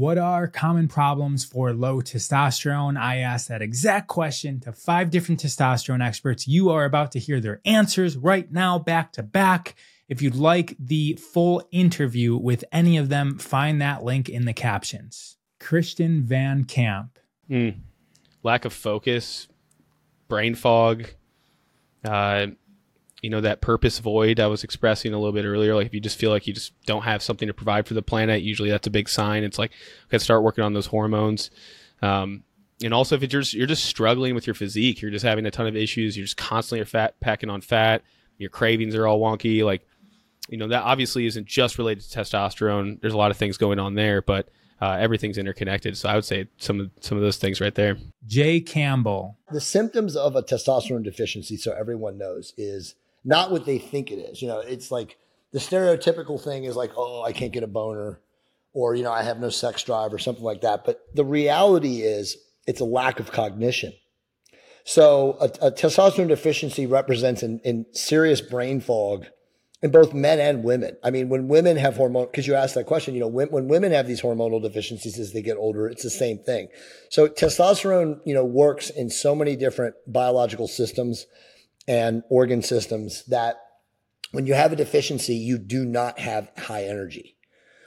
What are common problems for low testosterone? I asked that exact question to five different testosterone experts. You are about to hear their answers right now, back to back. If you'd like the full interview with any of them, find that link in the captions. Christian Van Camp. Mm. Lack of focus, brain fog, uh, you know that purpose void I was expressing a little bit earlier. Like if you just feel like you just don't have something to provide for the planet, usually that's a big sign. It's like okay, start working on those hormones. Um, and also if you're just, you're just struggling with your physique, you're just having a ton of issues. You're just constantly fat packing on fat. Your cravings are all wonky. Like you know that obviously isn't just related to testosterone. There's a lot of things going on there, but uh, everything's interconnected. So I would say some of some of those things right there. Jay Campbell. The symptoms of a testosterone deficiency, so everyone knows, is not what they think it is. You know, it's like the stereotypical thing is like, oh, I can't get a boner, or you know, I have no sex drive, or something like that. But the reality is, it's a lack of cognition. So a, a testosterone deficiency represents in, in serious brain fog in both men and women. I mean, when women have hormone, because you asked that question, you know, when, when women have these hormonal deficiencies as they get older, it's the same thing. So testosterone, you know, works in so many different biological systems and organ systems that when you have a deficiency, you do not have high energy,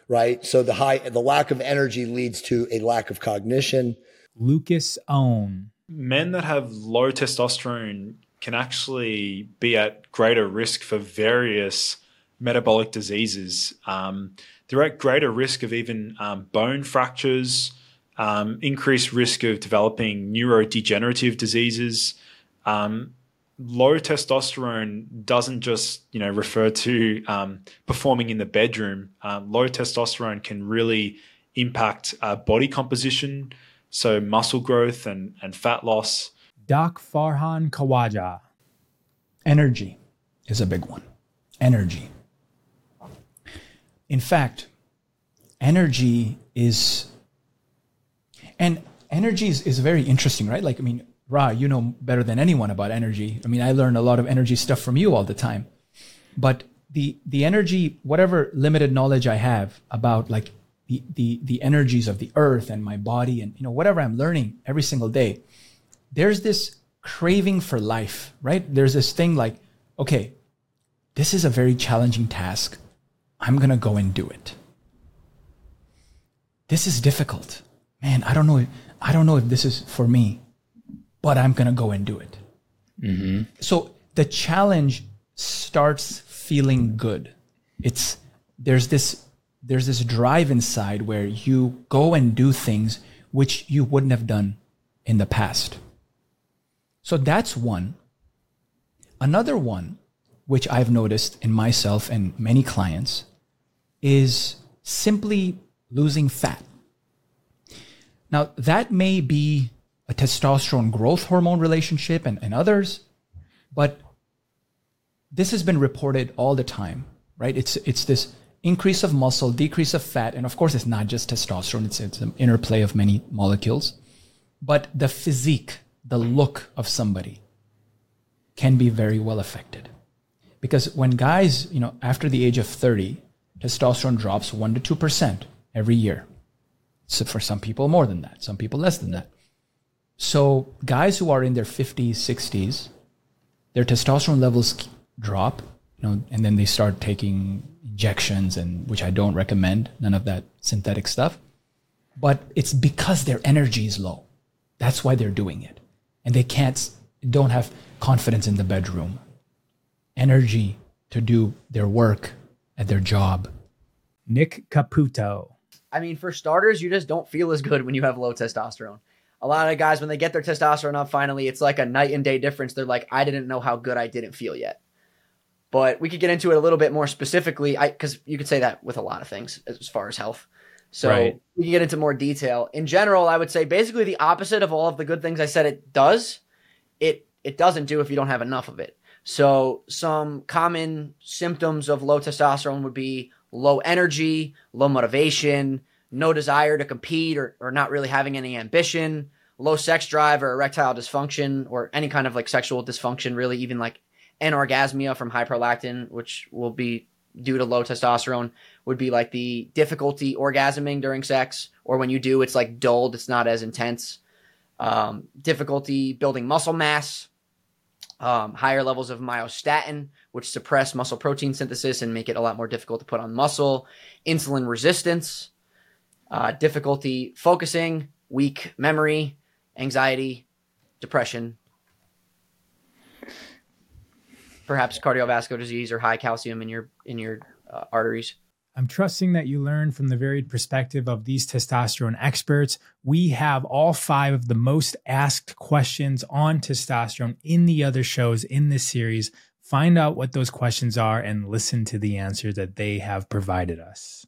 right? So the high, the lack of energy leads to a lack of cognition. Lucas Aoun. Men that have low testosterone can actually be at greater risk for various metabolic diseases. Um, they're at greater risk of even um, bone fractures, um, increased risk of developing neurodegenerative diseases. Um, low testosterone doesn't just you know refer to um, performing in the bedroom. Um, low testosterone can really impact uh, body composition, so muscle growth and and fat loss. Doc Farhan Kawaja. Energy is a big one. Energy. In fact, energy is, and energy is, is very interesting, right? Like, I mean, Ra, you know better than anyone about energy. I mean, I learn a lot of energy stuff from you all the time. But the the energy, whatever limited knowledge I have about like the the the energies of the earth and my body and you know whatever I'm learning every single day, there's this craving for life, right? There's this thing like, okay, this is a very challenging task. I'm gonna go and do it. This is difficult. Man, I don't know. I don't know if this is for me but I'm going to go and do it. Mm-hmm. So the challenge starts feeling good. It's there's this there's this drive inside where you go and do things which you wouldn't have done in the past. So that's one. Another one, which I've noticed in myself and many clients, is simply losing fat. Now, that may be a testosterone growth hormone relationship and, and others. But this has been reported all the time, right? It's it's this increase of muscle, decrease of fat, and of course it's not just testosterone, it's, it's an interplay of many molecules. But the physique, the look of somebody can be very well affected. Because when guys, you know, after the age of 30, testosterone drops 1 to 2% every year. So for some people more than that, some people less than that. So guys who are in their 50s, 60s, their testosterone levels drop, you know, and then they start taking injections and which I don't recommend, none of that synthetic stuff. But it's because their energy is low. That's why they're doing it. And they can't don't have confidence in the bedroom. Energy to do their work at their job. Nick Caputo. I mean, for starters, you just don't feel as good when you have low testosterone a lot of guys when they get their testosterone up finally it's like a night and day difference. They're like i didn't know how good i didn't feel yet. But we could get into it a little bit more specifically. I because you could say that with a lot of things as far as health. So right. we can get into more detail. In general i would say basically the opposite of all of the good things i said it does it it doesn't do if you don't have enough of it. So some common symptoms of low testosterone would be low energy low motivation no desire to compete or, or not really having any ambition, low sex drive or erectile dysfunction or any kind of like sexual dysfunction, really, even like anorgasmia from hyperlactin, which we'll be due to low testosterone would be like the difficulty orgasming during sex, or when you do, it's like dulled, it's not as intense. Um, difficulty building muscle mass, um, higher levels of myostatin, which suppress muscle protein synthesis and make it a lot more difficult to put on muscle, insulin resistance, uh, difficulty focusing, weak memory, anxiety, depression, perhaps cardiovascular disease or high calcium in your in your uh, arteries. I'm trusting that you learn from the varied perspective of these testosterone experts. We have all five of the most asked questions on testosterone in the other shows in this series. Find out what those questions are and listen to the answers that they have provided us.